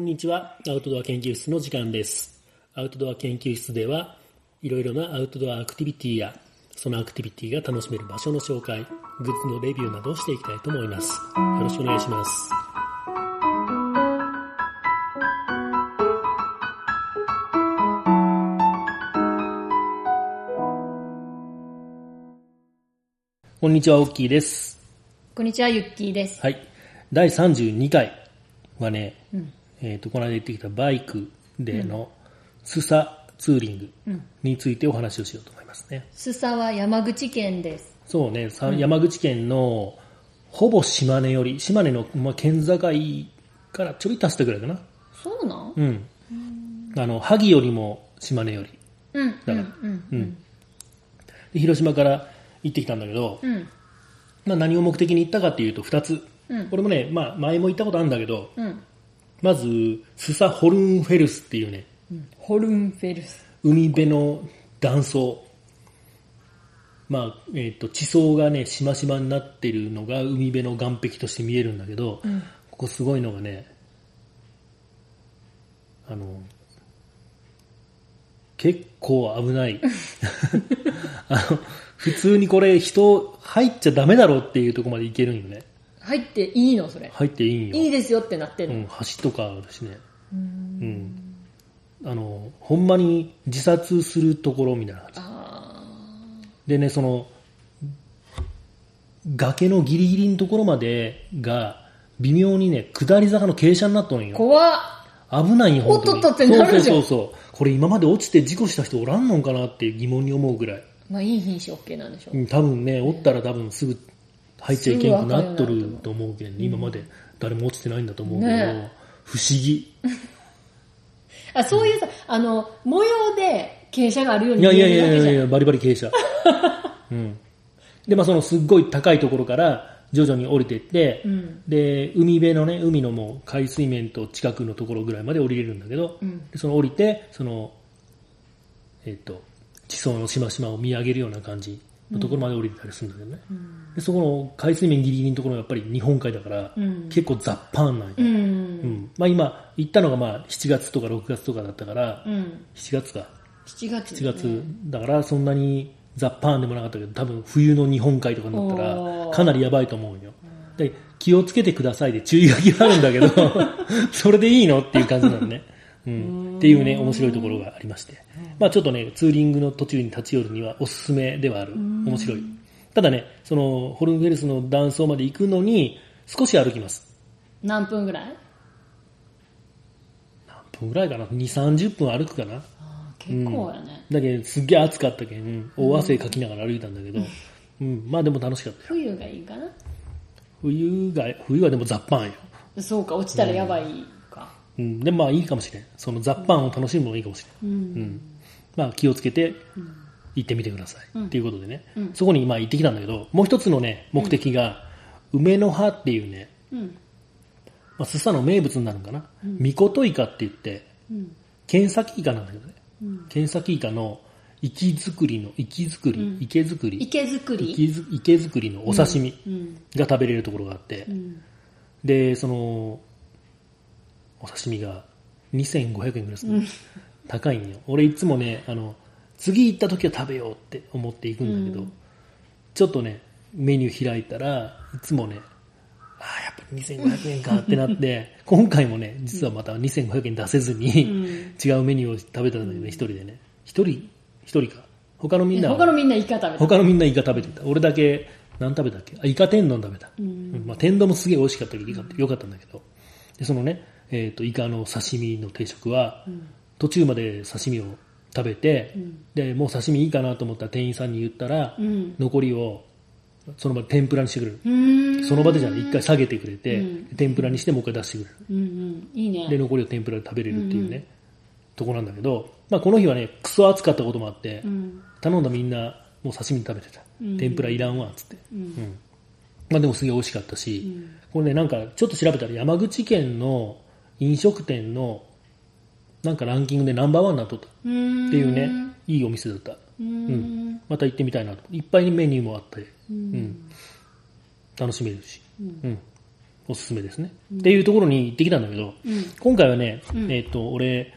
こんにちは。アウトドア研究室の時間です。アウトドア研究室では、いろいろなアウトドアアクティビティや、そのアクティビティが楽しめる場所の紹介、グッズのレビューなどをしていきたいと思います。よろしくお願いします。こんにちは、オッキーです。こんにちは、ゆっきーです。はい。第32回はね、えっ、と、この間行ってきたバイクでのスサツーリングについてお話をしようと思いますね。スサは山口県です。そうね、さ山口県のほぼ島根より、島根の、まあ、県境からちょびっと走ったぐらいかな。そうなん？うん。あの、萩よりも島根より。うん。だから、うん。うん。で広島から行ってきたんだけど、うん。まあ、何を目的に行ったかっていうと2つ。うんこれもね、まあ、前も行ったことあるんだけど、うん。まず、スサホルンフェルスっていうね、ホルンフェルス。海辺の断層。まあ、えっ、と、地層がね、しましまになってるのが海辺の岸壁として見えるんだけど、ここすごいのがね、あの、結構危ない。あの、普通にこれ人入っちゃダメだろうっていうところまで行けるんよね。入っていいのそれ。入っていいんよ。いいですよってなってんの。うん、橋とかあるしね。うん。あの、ほんまに自殺するところみたいな感じ。あでね、その、崖のギリギリのところまでが、微妙にね、下り坂の傾斜になっとんーよ。怖っ。危ないよ、本当に。おっとっとってなるじゃんそうそうそうそう。これ今まで落ちて事故した人おらんのかなって疑問に思うぐらい。まあいい品種 OK なんでしょうん、多分ね、おったら多分すぐ入っちゃいけんくなっとると思うけど、今まで誰も落ちてないんだと思うけど、ね不思議。あ、そういうさ、あの、模様で傾斜があるように見いやいやいえるだけじゃん。やいや、バリバリ傾斜。うん。で、まあそのすっごい高いところから徐々に降りていって、うんで、海辺のね、海のもう海水面と近くのところぐらいまで降りれるんだけど、うんでその降りて、その、えっ、と、地層のしましまを見上げるような感じのところまで降りてたりするんだけどね。でそこの海水面ギリギリのところがやっぱり日本海だから、うん結構雑版なんよ。う。うんん。まあ今、行ったのがまあ7月とか6月とかだったから、うん。7月か。7月、7月だからそんなにザ・パーンでもなかったけど多分冬の日本海とかになったらかなりやばいと思うよで気をつけてくださいで注意書きがあるんだけど それでいいの？っていう感じなのね、うん、っていうね面白いところがありまして。まあちょっとねツーリングの途中に立ち寄るにはおすすめではある。面白い。ただねそのホルンフェルスの断層まで行くのに少し歩きます。何分ぐらい？何分ぐらいかな？2 3 0分歩くかな？結構やね。だけどすっげえ暑かったけん大汗かきながら歩いたんだけど、うん、まあでも楽しかったよ。冬がいいかな？冬が冬はでも雑版よ、そうか、落ちたらやばい。か。うん、でもまあいいかもしれん。その雑版を楽しむのもいいかもしれん、うん。うん。まあ気をつけて行ってみてください、っていうことでね、そこにまあ行ってきたんだけどもう一つのね目的が、梅の葉っていうね、うん。まあ、スサの名物になるのかな、ミコトイカって言ってうん。ケンサキイカなんだけどね、うん。ケンサキイカの池作りの池作り、池作り。池作り。池作りのお刺身うん。が食べれるところがあって、うん。でそのお刺身が2500円ぐらいする、高いんよ。俺いつもねあの次行った時は食べようって思って行くんだけど、ちょっとねメニュー開いたらいつもねああやっぱり2500円かってなって 今回もね実はまた2500円出せずに、違うメニューを食べたんだけどね一人でね。一人一人か。他のみんなは他のみんなイカ食べた。他のみんなイカ食べてた。俺だけ、何食べたっけ？あ、イカ天丼食べた。うん。まあ、天丼もすげえ美味しかったけど、よかったんだけど。で、そのね、えっ、と、イカの刺身の定食は、途中まで刺身を食べて、で、もう刺身いいかなと思ったら店員さんに言ったら、うん。残りを、その場で天ぷらにしてくれる。うーん。その場でじゃない、一回下げてくれて、天ぷらにしてもう一回出してくれる。うんうん。いいね。で、残りを天ぷらで食べれるっていうね、とこなんだけど、まあこの日はね、クソ暑かったこともあって、うん。頼んだみんなもう刺身食べてた、天ぷらいらんわっつって、うんまあでもすげえ美味しかったし、これねなんかちょっと調べたら山口県の飲食店のなんかランキングでナンバーワンになっとった。っ。ていうね、いいお店だった、うーん。また行ってみたいなと。いっぱいにメニューもあって、うん。楽しめるし、うん。おすすめですね。っていうところに行ってきたんだけど、うん。今回はね、うん。えっ、と、俺、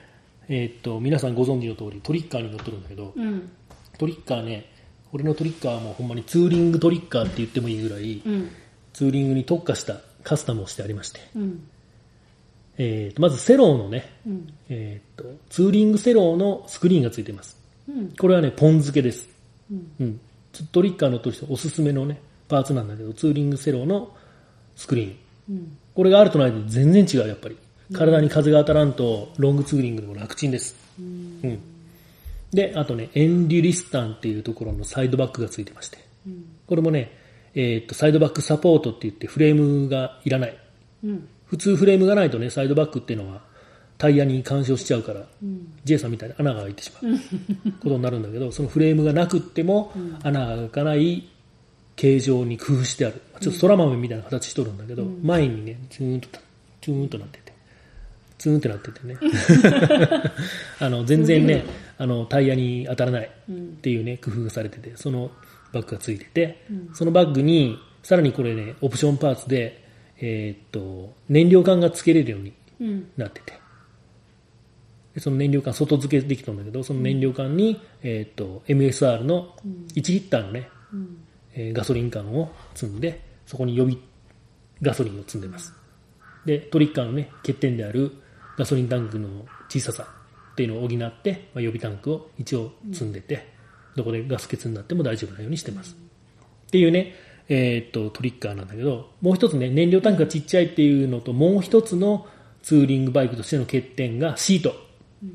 えっ、と、皆さんご存知の通りトリッカーに乗ってるんだけど、うん。トリッカーね、俺のトリッカーはもうほんまにツーリングトリッカーって言ってもいいぐらい、うん。ツーリングに特化したカスタムをしてありまして、うんえーとまずセローのね、うんえーと、ツーリングセローのスクリーンがついています。うんこれはね、ポン付けです。うんうん。トリッカーのとしておすすめのね、パーツなんだけど、ツーリングセローのスクリーン。うんこれがあるとないと全然違う、やっぱり。体に風が当たらんと、ロングツーリングでも楽ちんです。うん。で、あとね、エンデュリスタンっていうところのサイドバックがついてまして。うんこれもね、えーっと、サイドバックサポートって言ってフレームがいらない。うん普通フレームがないとね、サイドバックっていうのはタイヤに干渉しちゃうから、うん、J さんみたいに穴が開いてしまうことになるんだけど、そのフレームがなくっても穴が開かない形状に工夫してある。ちょっと空豆みたいな形しとるんだけど、前にね、チューンと、チューンとなってて、ツーンってなっててね。あの、全然ね、あの、タイヤに当たらないっていうね、工夫がされてて、そのバッグがついてて、そのバッグに、さらにこれね、オプションパーツで、えーっと、燃料管が付けれるようにうんなってて。でその燃料管外付けできたんだけど、その燃料管に、えっ、と、MSR の1リッターのね、うんえーガソリン管を積んで、そこに予備ガソリンを積んでます。で、トリッカーのね、欠点であるガソリンタンクの小ささっていうのを補って、まあ、予備タンクを一応積んでて、どこでガス欠になっても大丈夫なようにしてます。っていうね、えーっと、トリッカーなんだけど、もう一つね、燃料タンクがちっちゃいっていうのと、もう一つのツーリングバイクとしての欠点がシート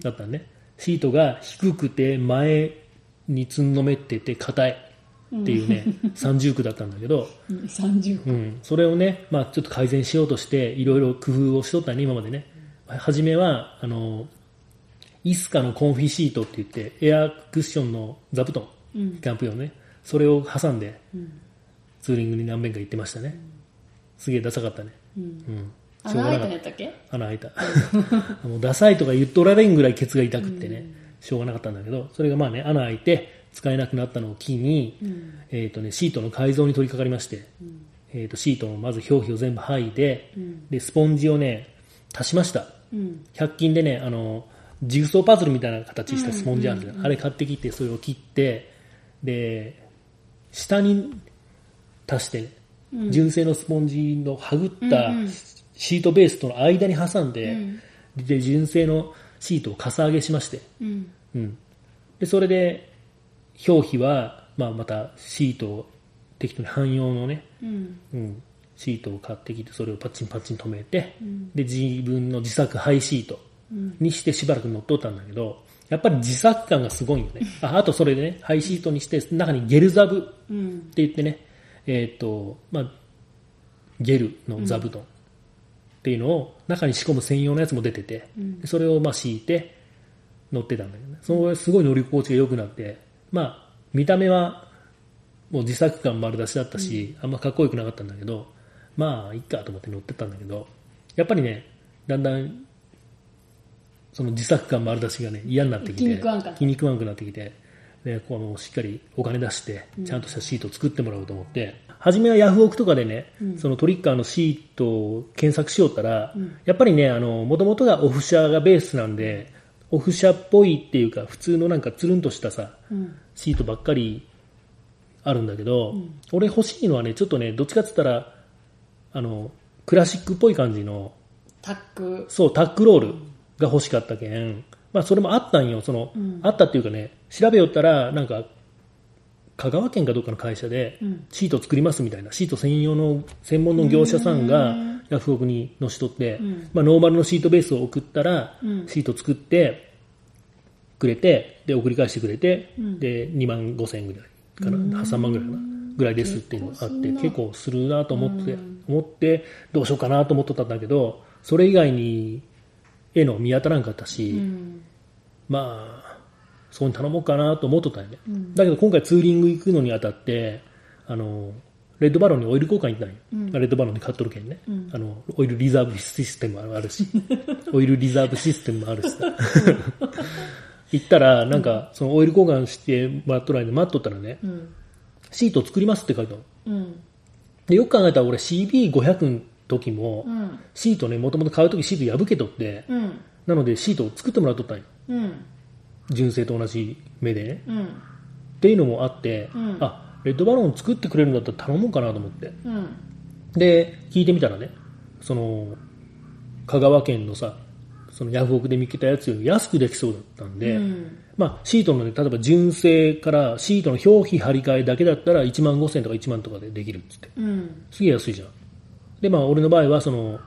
だったね。シートが低くて前につんのめってて硬いっていうね、三重苦だったんだけど、うん30うん、それをね、まあちょっと改善しようとして、いろいろ工夫をしとったね、今までね。初めは、あの、イスカのコンフィシートって言って、エアクッションの座布団、うん。キャンプ用ね、それを挟んで、うんツーリングに何遍か行ってましたね。すげえダサかったね。うんうん。穴開いたんかやったっけ？穴開いた。もうダサいとか言っとられんぐらいケツが痛くってね、しょうがなかったんだけど、それがまあね、穴開いて使えなくなったのを機に、うんえっ、とね、シートの改造に取り掛かりまして、うんえっ、と、シートのまず表皮を全部剥いで、うんで、スポンジをね、足しました。うん100均でね、あの、ジグソーパズルみたいな形したスポンジあるじゃん。あれ買ってきて、それを切って、で、下に足してね、純正のスポンジのはぐったシートベースとの間に挟んで、うん。で、純正のシートをかさ上げしまして、うん。うん。で、それで、表皮は、まあ、またシートを適当に汎用のね、うん。うん、シートを買ってきて、それをパッチンパッチン止めて、ん。で、自分の自作ハイシートうん。にしてしばらく乗っとったんだけど、やっぱり自作感がすごいよね。ああとそれでね、ハイシートにして、中にゲルザブってうん。言ってね、えっ、と、まあ、ゲルの座布団っていうのを中に仕込む専用のやつも出てて、うん。でそれをまあ敷いて乗ってたんだけどね。そのすごい乗り心地が良くなって、まあ、見た目はもう自作感丸出しだったし、あんまかっこよくなかったんだけど、まあ、いっかと思って乗ってたんだけど、やっぱりね、だんだん、その自作感丸出しがね、嫌になってきて、気に食わんくなってきて、で、このしっかりお金出して、ちゃんとしたシートを作ってもらおうと思って、初めはヤフオクとかでね、そのトリッカーのシートを検索しよったら、やっぱりね、あの、もともとがオフシャがベースなんで、オフシャっぽいっていうか、普通のなんかつるんとしたさ、うん。シートばっかりあるんだけど、俺欲しいのはね、ちょっとね、どっちかって言ったら、あの、クラシックっぽい感じの、タック。そう、タックロールが欲しかったけん、まあそれもあったんよ、その、うん。あったっていうかね、調べよったら、なんか、香川県かどっかの会社でうん、シート作りますみたいな、シート専用の、専門の業者さんがうん。ヤフオクに載しとって、ん。まあノーマルのシートベースを送ったら、うん。シート作ってくれて、で、送り返してくれて、うん。で、2万5千円ぐらいかな、3万ぐらいかな、ぐらいですっていうのがあって、結結構するなと思って、思って、どうしようかなと思っとったんだけど、それ以外に、絵の見当たらんかったし、うん。まあ、そこに頼もうかなと思っとったんよね。うんだけど今回ツーリング行くのにあたって、あの、レッドバロンにオイル交換行ったんよ。うんレッドバロンに買っとるけんね。うんあの、オイルリザーブシステムもあるし、オイルリザーブシステムもあるしさ。行ったら、なんか、そのオイル交換してもらっとる間待っとったらね、うんシート作りますって書いてあるの。うんで、よく考えたら俺 CB500 時も、うんシートね、もともと買う時シート破けとって、うんなのでシートを作ってもらっとったんよ。うん純正と同じ目でね。うんっていうのもあって、うんあ、レッドバロン作ってくれるんだったら頼もうかなと思って。うんで、聞いてみたらね、その、香川県のさ、そのヤフオクで見つけたやつより安くできそうだったんで、うんまあ、シートのね、例えば純正からシートの表皮張り替えだけだったら1万5000とか1万とかでできるっつって。うんすげえ安いじゃん。で、まあ、俺の場合は、その、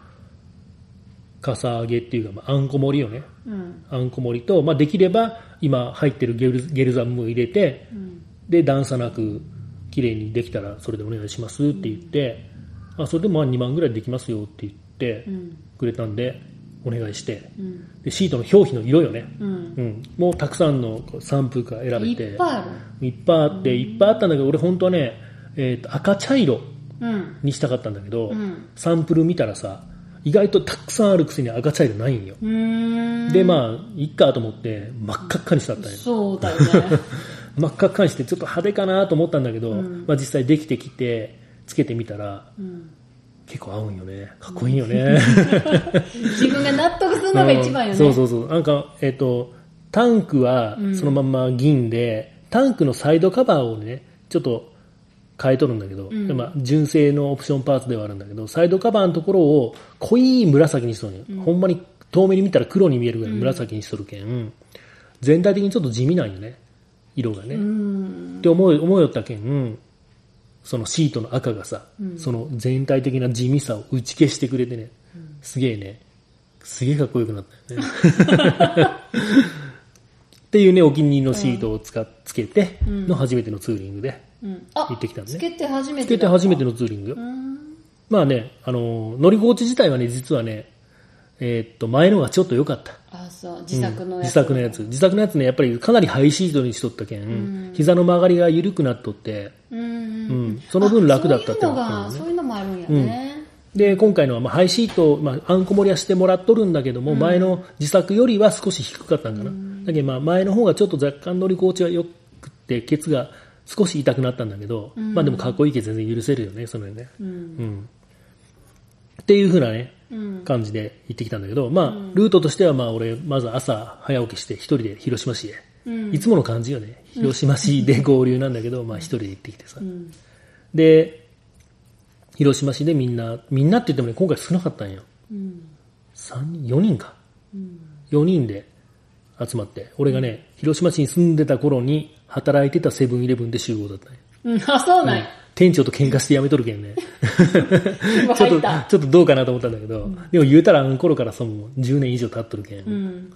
かさ上げっていうか、まあ、あんこ盛りをね、うん。あんこ盛りと、まあ、できれば、今入ってるゲルゲルザムも入れて、うん。で、段差なく、綺麗にできたら、それでお願いしますって言って、あ、それでもまあ2万ぐらいでできますよって言ってうん。くれたんで、お願いして、うん。で、シートの表皮の色よね。うん。うん。もうたくさんのサンプルから選べて、いっぱいある。いっぱいあって、いっぱいあったんだけど、俺本当はね、えーと赤茶色うん。にしたかったんだけど、うん。サンプル見たらさ、意外とたくさんあるくせに赤茶色ないんよ。で、まあ、いっかと思って、真っ赤っかにしたったんよ。そうだよね 真っ赤っかにして、ちょっと派手かなと思ったんだけど、うんまあ実際できてきて、つけてみたら、うん結構合うんよね。かっこいいよね。自分が納得するのが一番よねそうそうそう。なんか、えっ、と、タンクはうんそのまんま銀で、タンクのサイドカバーをね、ちょっと変えとるんだけど、うん。でまあ、純正のオプションパーツではあるんだけど、サイドカバーのところを濃い紫にしとるうん。ほんまに遠目に見たら黒に見えるぐらい紫にしとるけん、全体的にちょっと地味なんよね。色がね。うん。って思い思いよったけん、そのシートの赤がさ、うん。その全体的な地味さを打ち消してくれてね、すげえね、すげえかっこよくなったよね。っていうね、お気に入りのシートを使っつけてうん。の初めてのツーリングで、うん。あ行ってきたのね。つけて初めつてだ。けて初めてのツーリング。まあね、あの、乗り心地自体はね、実はね、えーっと、前のがちょっと良かった。あそう。自作のやつ、うん。自作のやつ。自作のやつね、やっぱりかなりハイシートにしとったけん、うん。膝の曲がりが緩くなっとって、うんうん。その分楽だったってことね。がそういうのもあるんやね、で、今回のは、まあ、ハイシート、まあ、あんこ盛りはしてもらっとるんだけども、前の自作よりは少し低かったんかな。だけど、まあ、前の方がちょっと若干乗り心地が良くて、ケツが少し痛くなったんだけど、うんまあでもかっこいいけど全然許せるよね、それね。うんうん。っていう風なね、うん感じで行ってきたんだけど、まあ、うんルートとしては、まあ、俺、まず朝早起きして一人で広島市へ。うんいつもの感じよね。広島市で合流なんだけど、まあ一人で行ってきてさう。んで、広島市でみんな、みんなって言ってもね、今回少なかったんよ。うん三人、4人か。うん4人で集まって、俺がね、広島市に住んでた頃に働いてたセブンイレブンで集合だったね。うんあそうなんや、店長と喧嘩して辞めとるけんね。今ちょっと、ちょっとどうかなと思ったんだけど、でも言うたらあの頃からその10年以上経っとるけん、うん。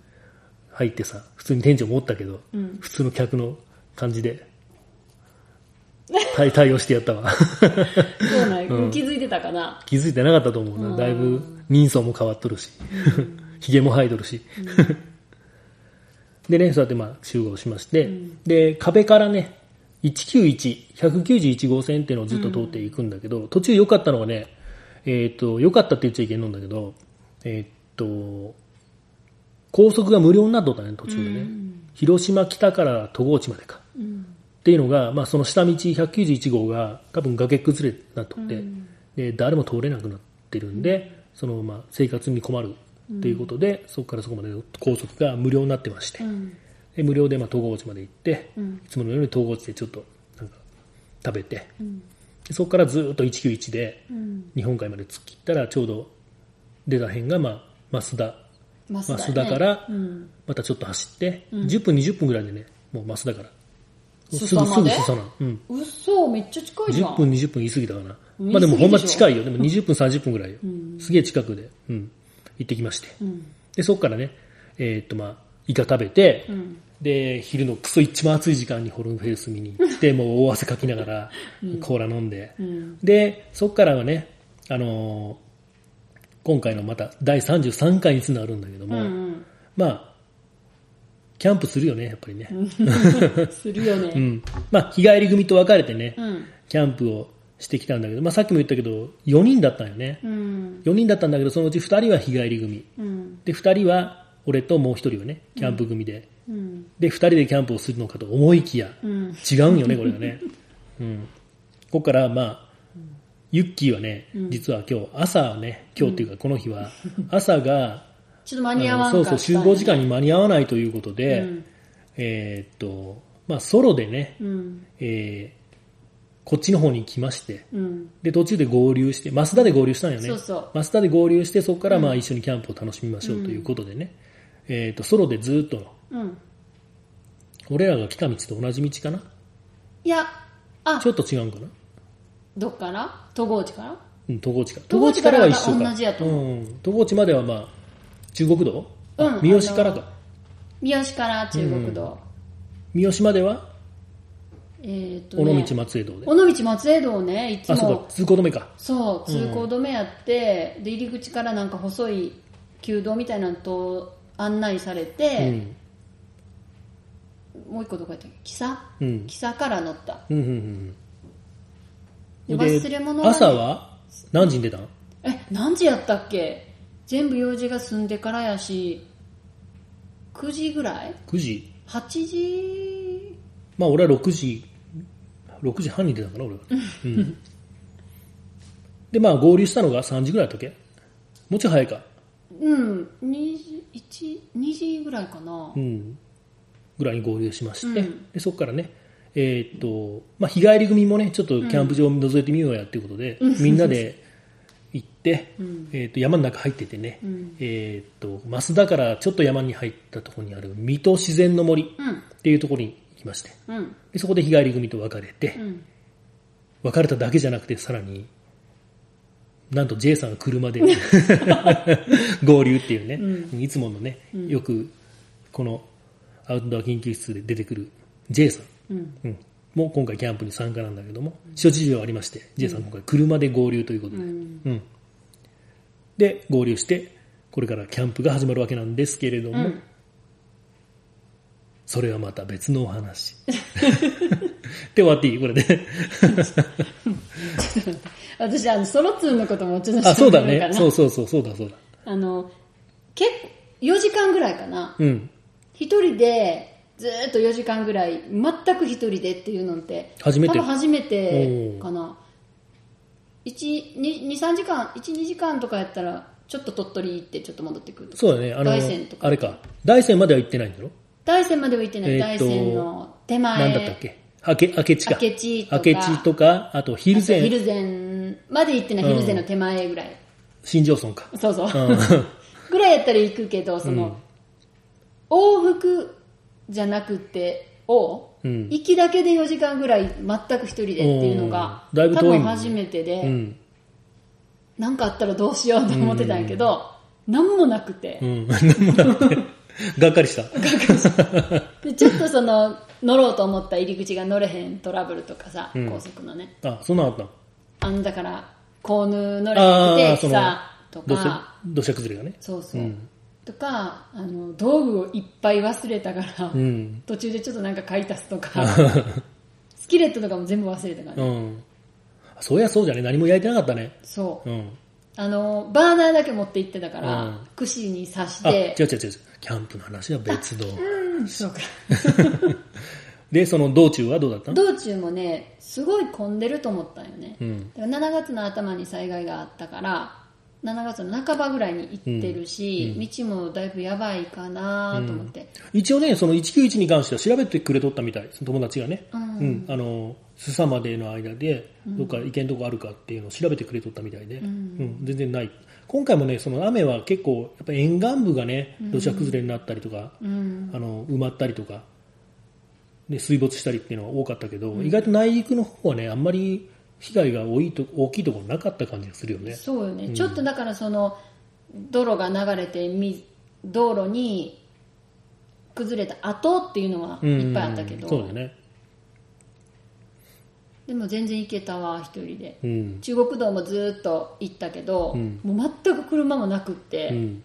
入ってさ、普通に店長もおったけど、うん。普通の客の感じで、対 対応してやったわ。そうなんや、うん。気づいてたかな。気づいてなかったと思うな。うん。だいぶ人相も変わっとるし、髭も生えとるし。でね、そうやってまあ集合しまして、ん。で、壁からね、191、191号線っていうのをずっと通っていくんだけど、途中良かったのがね、えっ、と、良かったって言っちゃいけんのんだけど、えっ、と、高速が無料になっとったね、途中でね。広島北から戸河内までか。うん。っていうのが、まあ、その下道191号が多分崖崩れになっとって、うん。で誰も通れなくなってるんで、そのまあ生活に困るということで、そこからそこまでの高速が無料になってまして、うん。で無料でまあ東郷内まで行って、うん。いつものように東郷内でちょっとなんか食べて、うん。でそこからずっと191でうん。日本海まで突っ切ったらちょうど出た辺がまあ増田、増田,、からうん。またちょっと走って、うん。10分20分ぐらいでね、もう増田から。すぐ、すぐ裾なの。うん。うっそめっちゃ近いじゃん。10分、20分言い過ぎたかな。まあでもほんま近いよ。でも20分、30分ぐらいよ。うん。すげえ近くで、うん、行ってきまして。うん。で、そこからね、えーっとまあ、イカ食べて、うん。で、昼のクソ一番暑い時間にホルンフェイス見に行って、もう大汗かきながら、コーラ飲んで、うん。で、そこからはね、あのー今回のまた第33回につながるんだけどうも、ん。まあ、キャンプするよね、やっぱりね。うん。するよね。うん。まあ、日帰り組と別れてね、うん。キャンプをしてきたんだけど、まあ、さっきも言ったけど、4人だったんよね。うん4人だったんだけど、そのうち2人は日帰り組。うんで、2人は、俺ともう1人はね、キャンプ組で。うんで、2人でキャンプをするのかと思いきや、うん違うんよね、これがね。うん。ここから、まあ、ユッキーはね、実は今日朝ね、今日っていうかこの日は、朝が、ちょっと間に合わんかったあのそうそう、集合時間に間に合わないということで、うんえーっと、まあソロでね、うん。えーこっちの方に来まして、うん。で、途中で合流して、増田で合流したんよね。そうそう増田で合流して、そこからまあ一緒にキャンプを楽しみましょうということでね、えーっと、ソロでずっとの、うん。俺らが来た道と同じ道かな？いや、あちょ、っと違うんかな？どっから？戸郷地から？うん、戸郷地から。戸郷地からは一緒か。同じやと思うん。戸郷地まではまあ、中国道？うん三好からか。三好から中国道。三好までは、えっ、と、尾ね、道松江道で。尾道松江道ね、いつあ、そうもか、通行止めか。そう、通行止めやって、で、入り口からなんか細い旧道みたいなのと案内されうて、ん。もう一個どこやったっけ？木佐？うん。木佐から乗った。うん、うん、うん。で忘れ物がね朝は？何時に出たん？え、何時やったっけ？全部用事が済んでからやし、9時ぐらい ?9 時 ?8 時？まあ俺は6時、6時半に出たかな、俺は。うん。で、まあ合流したのが3時ぐらいだったっけ？もうちょい早いか。うん、2時、1、2時ぐらいかなう。ん。ぐらいに合流しまして、うんでそこからね、えーっと、まあ日帰り組もね、ちょっとキャンプ場を覗いてみようやっていうことで、みんなで行って、うんえーっと山の中入っててね、うんえーっと、増田からちょっと山に入ったところにある水戸自然の森っうん、ていうところに行きまして、うん、でそこで日帰り組と別れて、うん。別れただけじゃなくてさらになんと J さんが車で 合流っていうね、いつものね、よくこのアウトドア研究室で出てくる J さん、うん、うん、もう今回キャンプに参加なんだけども諸事情ありまして、J さん。今回車で合流ということで、うん。うん。で合流してこれからキャンプが始まるわけなんですけれども、うんそれはまた別のお話。で終わっていい？これで。私、あの、ソロツーのこともちょっとあそうだね。そうそうそうそうだそうだ。あの、結構、4時間ぐらいかな。うん。一人で、ずーっと4時間ぐらい、全く一人でっていうのって、初めて。多分初めてかな。1、2、2 3時間、1、2時間とかやったら、ちょっと鳥取行ってちょっと戻ってくる。そうだね。あの大山とか。あれか。大山までは行ってないんだろ？大山までは行ってない。えーと大山の手前。なんだったっけ？明け明智か。明智とか。明智とかあと蒜山。ヒルゼンまで行ってない。ヒルゼンの手前ぐらい。新庄村か。そうそう。うん。ぐらいやったら行くけど、その、往復じゃなくて、を、うん。行きだけで4時間ぐらい全く一人でっていうのが、うんだいぶ多分初めてで、うん。なんかあったらどうしようと思ってたんやけど、なんもなくて。う、ん。なんもなくて がっかりした。でちょっとその、乗ろうと思った入り口が乗れへんトラブルとかさ、うん。高速のね。あそんなんあった？のあんだから、コーヌ乗れへんああそのくて草と土砂か、土砂崩れがね。そうそう。うん。とか、あの、道具をいっぱい忘れたから、うん。途中でちょっとなんか買い足すとか、スキレットとかも全部忘れたからうね。んそうやそうじゃね。何も焼いてなかったね。そう。うんあの、バーナーだけ持って行ってたから、うん。串に刺しあ違うて、違う違う。キャンプの話は別の。うんそうか。でその道中はどうだったの？道中もね、すごい混んでると思ったんよね。うん。だから7月の頭に災害があったから、7月の半ばぐらいに行ってるし、道もだいぶやばいかなと思って。一応ねその191に関しては調べてくれとったみたい。その友達がね、うん。うん、あの須佐までの間でどっか行けんとこあるかっていうのを調べてくれとったみたいで、うん。全然ない。今回もねその雨は結構やっぱ沿岸部がね土砂崩れになったりとか、うん。あの埋まったりとかで水没したりっていうのは多かったけど、意外と内陸の方はねあんまり被害が多いと大きいところなかった感じがするよね。そうよね、ちょっとだからその泥が流れてみ道路に崩れた後っていうのはうんいっぱいあったけど、そうだね。でも全然行けたわ一人で。うん、中国道もずっと行ったけど、うん。もう全く車もなくって、うん、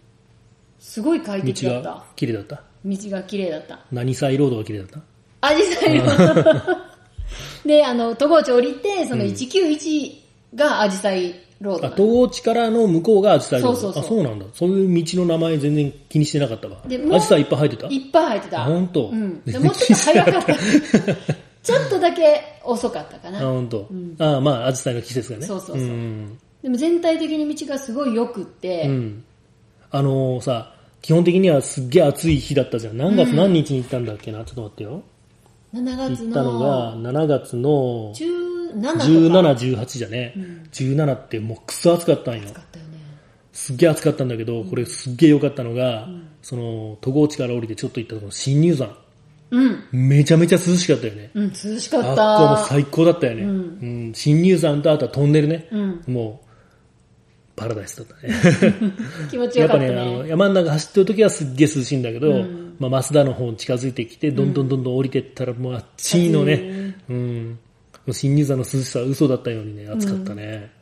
すごい快適だ道がった綺麗だった？道が綺麗だった。何サイロードが綺麗だった？アジサイロ であの戸郷町降りてその191がアジサイロードあ東地からの向こうがアジサイロードそうそうそう。あそうなんだ。そういう道の名前全然気にしてなかったわ。でもうアジサイいっぱい入ってた？いっぱい入ってた。あ本当？うん、で もうちょっと早かった。ちょっとだけ遅かったかあ、な。本当？ああ、まあ、アジサイの季節がね。そうそうそう。うん。でも全体的に道がすごい良くって、うん。あのーさ、基本的にはすっげえ暑い日だったじゃん。何月何日に行ったんだっけな、ちょっと待ってよ。7行月ったのがの7月の17とか。17、18じゃね。17ってもうクソ暑かったんよ暑。かったよね。すっげえ暑かったんだけど、これすっげえ良かったのが、その、戸郷地から降りてちょっと行ったところの新入山。うん。めちゃめちゃ涼しかったよね。うん、涼しかっあっこもた。最高だったよね。うん。新入山とあとはトンネルね。うん。もう、パラダイスだったね。気持ちやっぱね、よかったね。あの、山の中走ってる時はすっげえ涼しいんだけど、うんまあ、増田の方に近づいてきて、どんどんどんどん降りてったら、もうあっちのね、うん。新入山の涼しさは嘘だったようにね、暑かったね。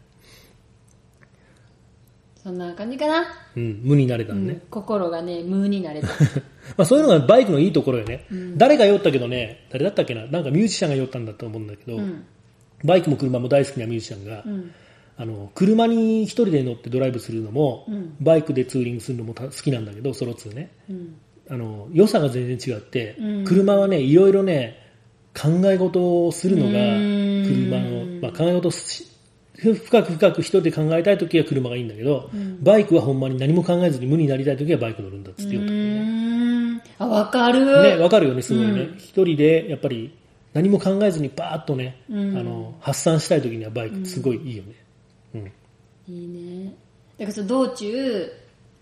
そんな感じかな。うん、無になれたのね。うん心がね、無になれた。まあそういうのがバイクのいいところよね。誰が酔ったけどね、誰だったっけな、なんかミュージシャンが酔ったんだと思うんだけど、うん。バイクも車も大好きなミュージシャンが、うん。あの、車に一人で乗ってドライブするのも、うんバイクでツーリングするのもた好きなんだけど、ソロツーね。うん。あの、良さが全然違って、うん車はね、いろいろね、考え事をするのが、うん車の、まあ、考え事をし深く深く一人で考えたいときは車がいいんだけど、バイクはほんまに何も考えずに無になりたいときはバイク乗るんだっつって言うったね。あ、わかる。ね、わかるよね、すごいねうん。一、人で、やっぱり、何も考えずにバーッとね、うんあの、発散したいときにはバイクすごいいいよね。うん。いいね。だからその道中、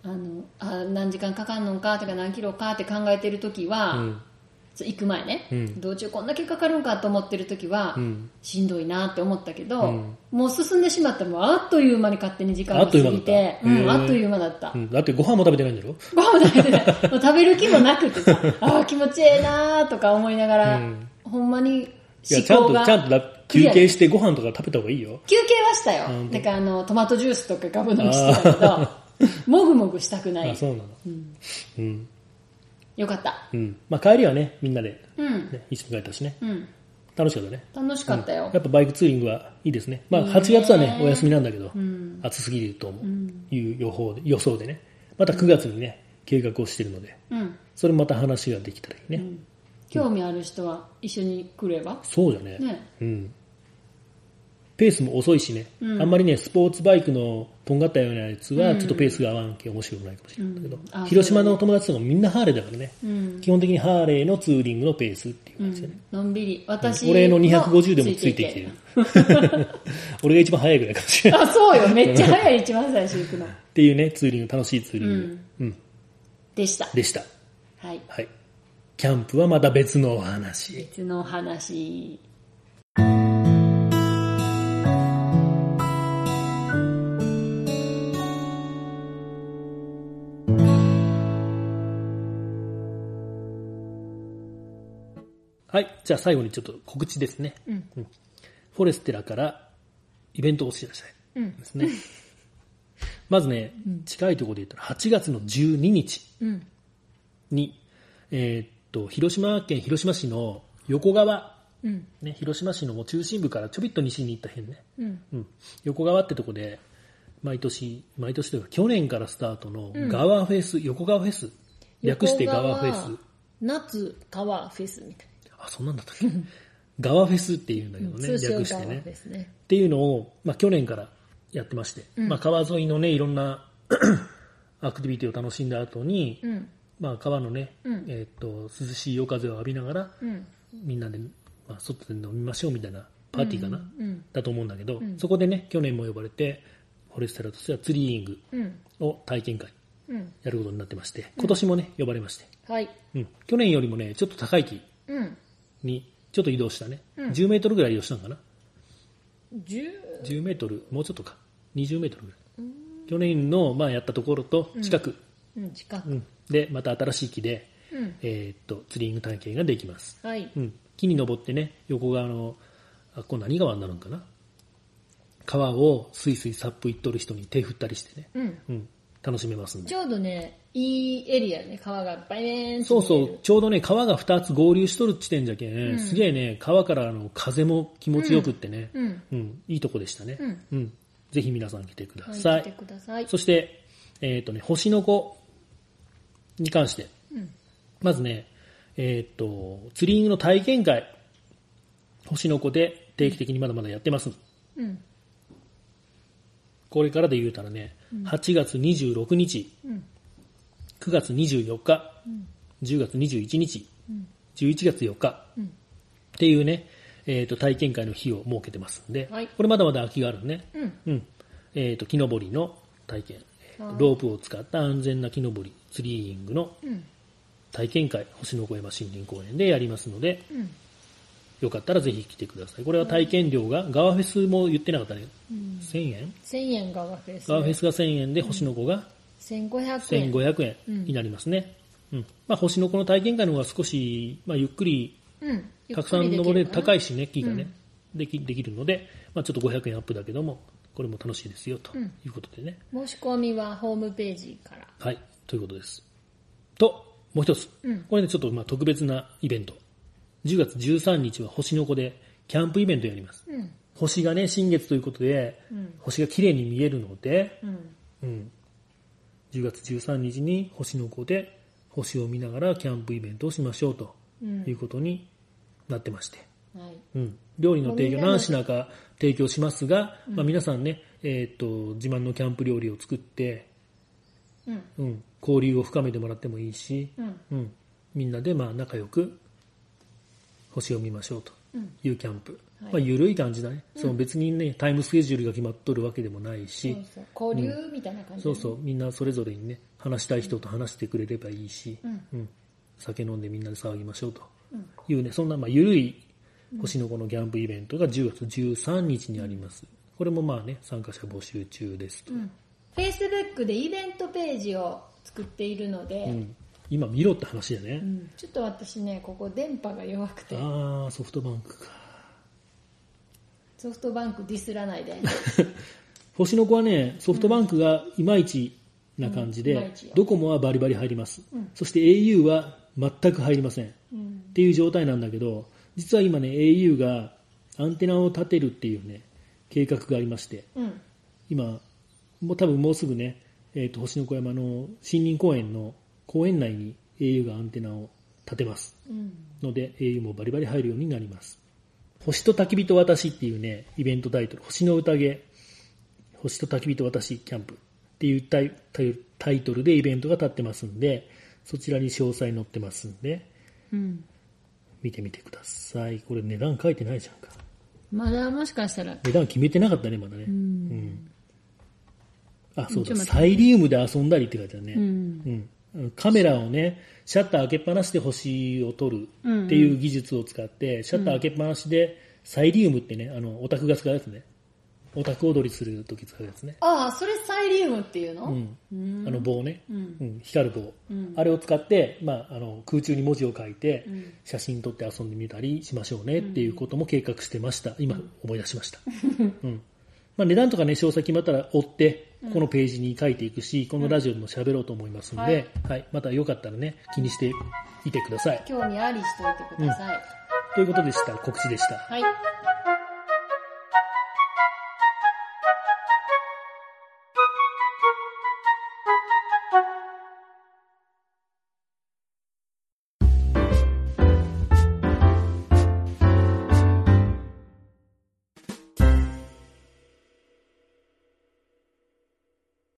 あの、あ、何時間かかんのかとか何キロかって考えてるときは、うん。行く前ね、うん道中こんだけかかるんかと思ってるときは、うん。しんどいなって思ったけど、うんもう進んでしまったらもうあっという間に勝手に時間が過ぎて、あっという間だった。うんだってご飯も食べてないんだろ？ご飯も食べてない。もう食べる気もなくてさ、ああ、気持ちええなーとか思いながら、うんほんまにいや、ちゃんと、思考が。ちゃんとだ休憩してご飯とか食べた方がいいよ。休憩はしたようん。だからあの、トマトジュースとかガブ飲みしてたけど、もぐもぐしたくなあ、い。そうなの。うん。よかった。うん。まあ帰りはね、みんなで、うん。ね、一緒に帰ったしね。うん。楽しかったね。楽しかったよや。っぱバイクツーリングはいいですね。まあいいね8月はね、お休みなんだけど、うん。暑すぎると思う、んいう予報で、予想でね。また9月にね、計画をしてるので、うん。それまた話ができたらいいね。興味ある人は一緒に来れば？そうじゃね。ね。うん。ペースも遅いしね、うんあんまりね、スポーツバイクのとんがったようなやつは、ちょっとペースが合わんけ面白くないかもしれないんだけど、うんあ広島の友達とかもみんなハーレーだからね、うん。基本的にハーレーのツーリングのペースっていう感じでね。のんびり。私俺の250でもついてきてる。俺が一番早いぐらいかもしれない。あ、そうよ。めっちゃ早い、一番最初行くの。っていうね、ツーリング、楽しいツーリング、うんでした。でした。はい。はい。キャンプはまた別のお話。別の話。じゃあ最後にちょっと告知ですね。うん。フォレステラからイベントをお知らせうん。ですね。まずね、近いところで言ったら8月の12日うん。に、えーっと、広島県広島市の横川、うん。ね、広島市の中心部からちょびっと西に行った辺ね、うん。うん、横川ってとこで、毎年、毎年というか去年からスタートの川フェス、横川フェス、略して川フェス。夏川フェスみたいあ、そんなんだったっけ？川フェスっていうんだけどな。ね、略してね。っていうのを、まあ、去年からやってまして、まあ、川沿いのね、いろんな アクティビティを楽しんだ後に、うん。まあ、川のね、うんえーっと、涼しい夜風を浴びながら、うん。みんなで、まあ、外で飲みましょうみたいなパーティーかな、うん。だと思うんだけど、んそこでね、去年も呼ばれて、フォレステラとしてはツリーイングうん。を体験会うん。やることになってまして、今年もね、呼ばれまして、はい。うん、去年よりもね、ちょっと高い木うん。にちょっと移動したね、うん。10メートルぐらい移動したのかな。十。10メートル、もうちょっとか、20メートルぐらい。去年の、まあ、やったところと近く、うん、近く。うん。で、また新しい木で、うん。えーっと、ツリング体験ができます。はい。うん、木に登ってね、横側の、あ、これ何川になるんかな。川をスイスイサップ行っとる人に手振ったりしてね、うん。うん、楽しめますんでち。ょうどね、いいエリアね、川がバイーンそうそう、ちょうどね、川が2つ合流しとる地点じゃけん、すげえね、川からの風も気持ちよくってね、うん。うん、いいとこでしたね。うんうん。ぜひ皆さん来てくだはい、さい。来てください。そして、えっ、とね、星の子に関して、うん。まずね、えっ、と、ツリングの体験会星の子で定期的にまだまだやってます。うんこれからで言うたらね、8月26日、うん。9月24日、うん。10月21日、うん。11月4日うん。っていうね、えっ、と、体験会の日を設けてますんで、はい。これまだまだ空きがあるね。うん。うん。えっ、と、木登りの体験、ロー。プを使った安全な木登り、ツリーイングのうん体験会、星の小山森林公園でやりますので、うんよかったらぜひ来てください。これは体験料が、ガワフェスも言ってなかったね。うん1000円？1000円ガワフェスガワフェスが1000円で、星の子が1500円1500円になりますね。うん。まあ、星の子の体験会の方が少し、まあ、ゆっくり、うんたくさん登れる、高いしね、木がね、うんできできるので、まあ、ちょっと500円アップだけども、これも楽しいですよ、とうんいうことでね。申し込みはホームページからはい、ということです。と、もう一つ。うんこれね、ちょっとまあ特別なイベント。10月13日は星の子でキャンプイベントやります。うん。星がね、新月ということで、うん。星が綺麗に見えるので、うん。うん。10月13日に星の子で星を見ながらキャンプイベントをしましょうとうん。いうことになってまして。はい。うん。料理の提供何品か提供しますが、まあ皆さんね、えっ、と、自慢のキャンプ料理を作って、うん。うん、交流を深めてもらってもいいし、うん。うん、みんなでまあ仲良く星を見ましょうと。うん。いうキャンプ。はい。まあ緩い感じだね。その別にね、タイムスケジュールが決まっとるわけでもないし、交流みたいな感じそうそう、みんなそれぞれにね、話したい人と話してくれればいいし、うん。うん、酒飲んでみんなで騒ぎましょうと。うん。いうね、そんなまあ緩い星の子のキャンプイベントが10月13日にあります。これもまあね、参加者募集中ですと。うん、Facebook でイベントページを作っているので、うん今見ろって話だね。うん。ちょっと私ねここ電波が弱くて。ああ、ソフトバンクか。ソフトバンクディスらないで。星の子はね、ソフトバンクがいまいちな感じでうん。いまいちよ、ドコモはバリバリ入ります。うん。そして au は全く入りません。っうん。ていう状態なんだけど、実は今ね、au がアンテナを立てるっていうね、計画がありまして、うん。今、もう多分もうすぐね、えっ、と、星の小山の森林公園の公園内に au がアンテナを立てます。うんので au もバリバリ入るようになります。星と焚き火と私っていうね、イベントタイトル、星の宴、星と焚き火と私キャンプっていうタイトルでイベントが立ってますんで、そちらに詳細載ってますんで、うん見てみてください。これ値段書いてないじゃんか。まだもしかしたら値段決めてなかったね、まだね。うんうんあ、そうだ、サイリウムで遊んだりって書いてあるね。うんうん、カメラをね、シャッター開けっぱなしで星を撮るっていう技術を使って、シャッター開けっぱなしで、サイリウムってね、あの、オタクが使うやつね。オタク踊りするとき使うやつね。ああそれサイリウムっていうの、うん。うんあの棒ね。うんうん、光る棒、うんあれを使って、まあ、あの空中に文字を書いて、うん写真撮って遊んでみたりしましょうねっていうことも計画してました。今思い出しました。うんまあ、値段とかね、詳細決まったら追って、このページに書いていくし、このラジオでも喋ろうと思いますので、はい、またよかったらね、気にしていてください。興味ありしといてください、ということでした。告知でした。はい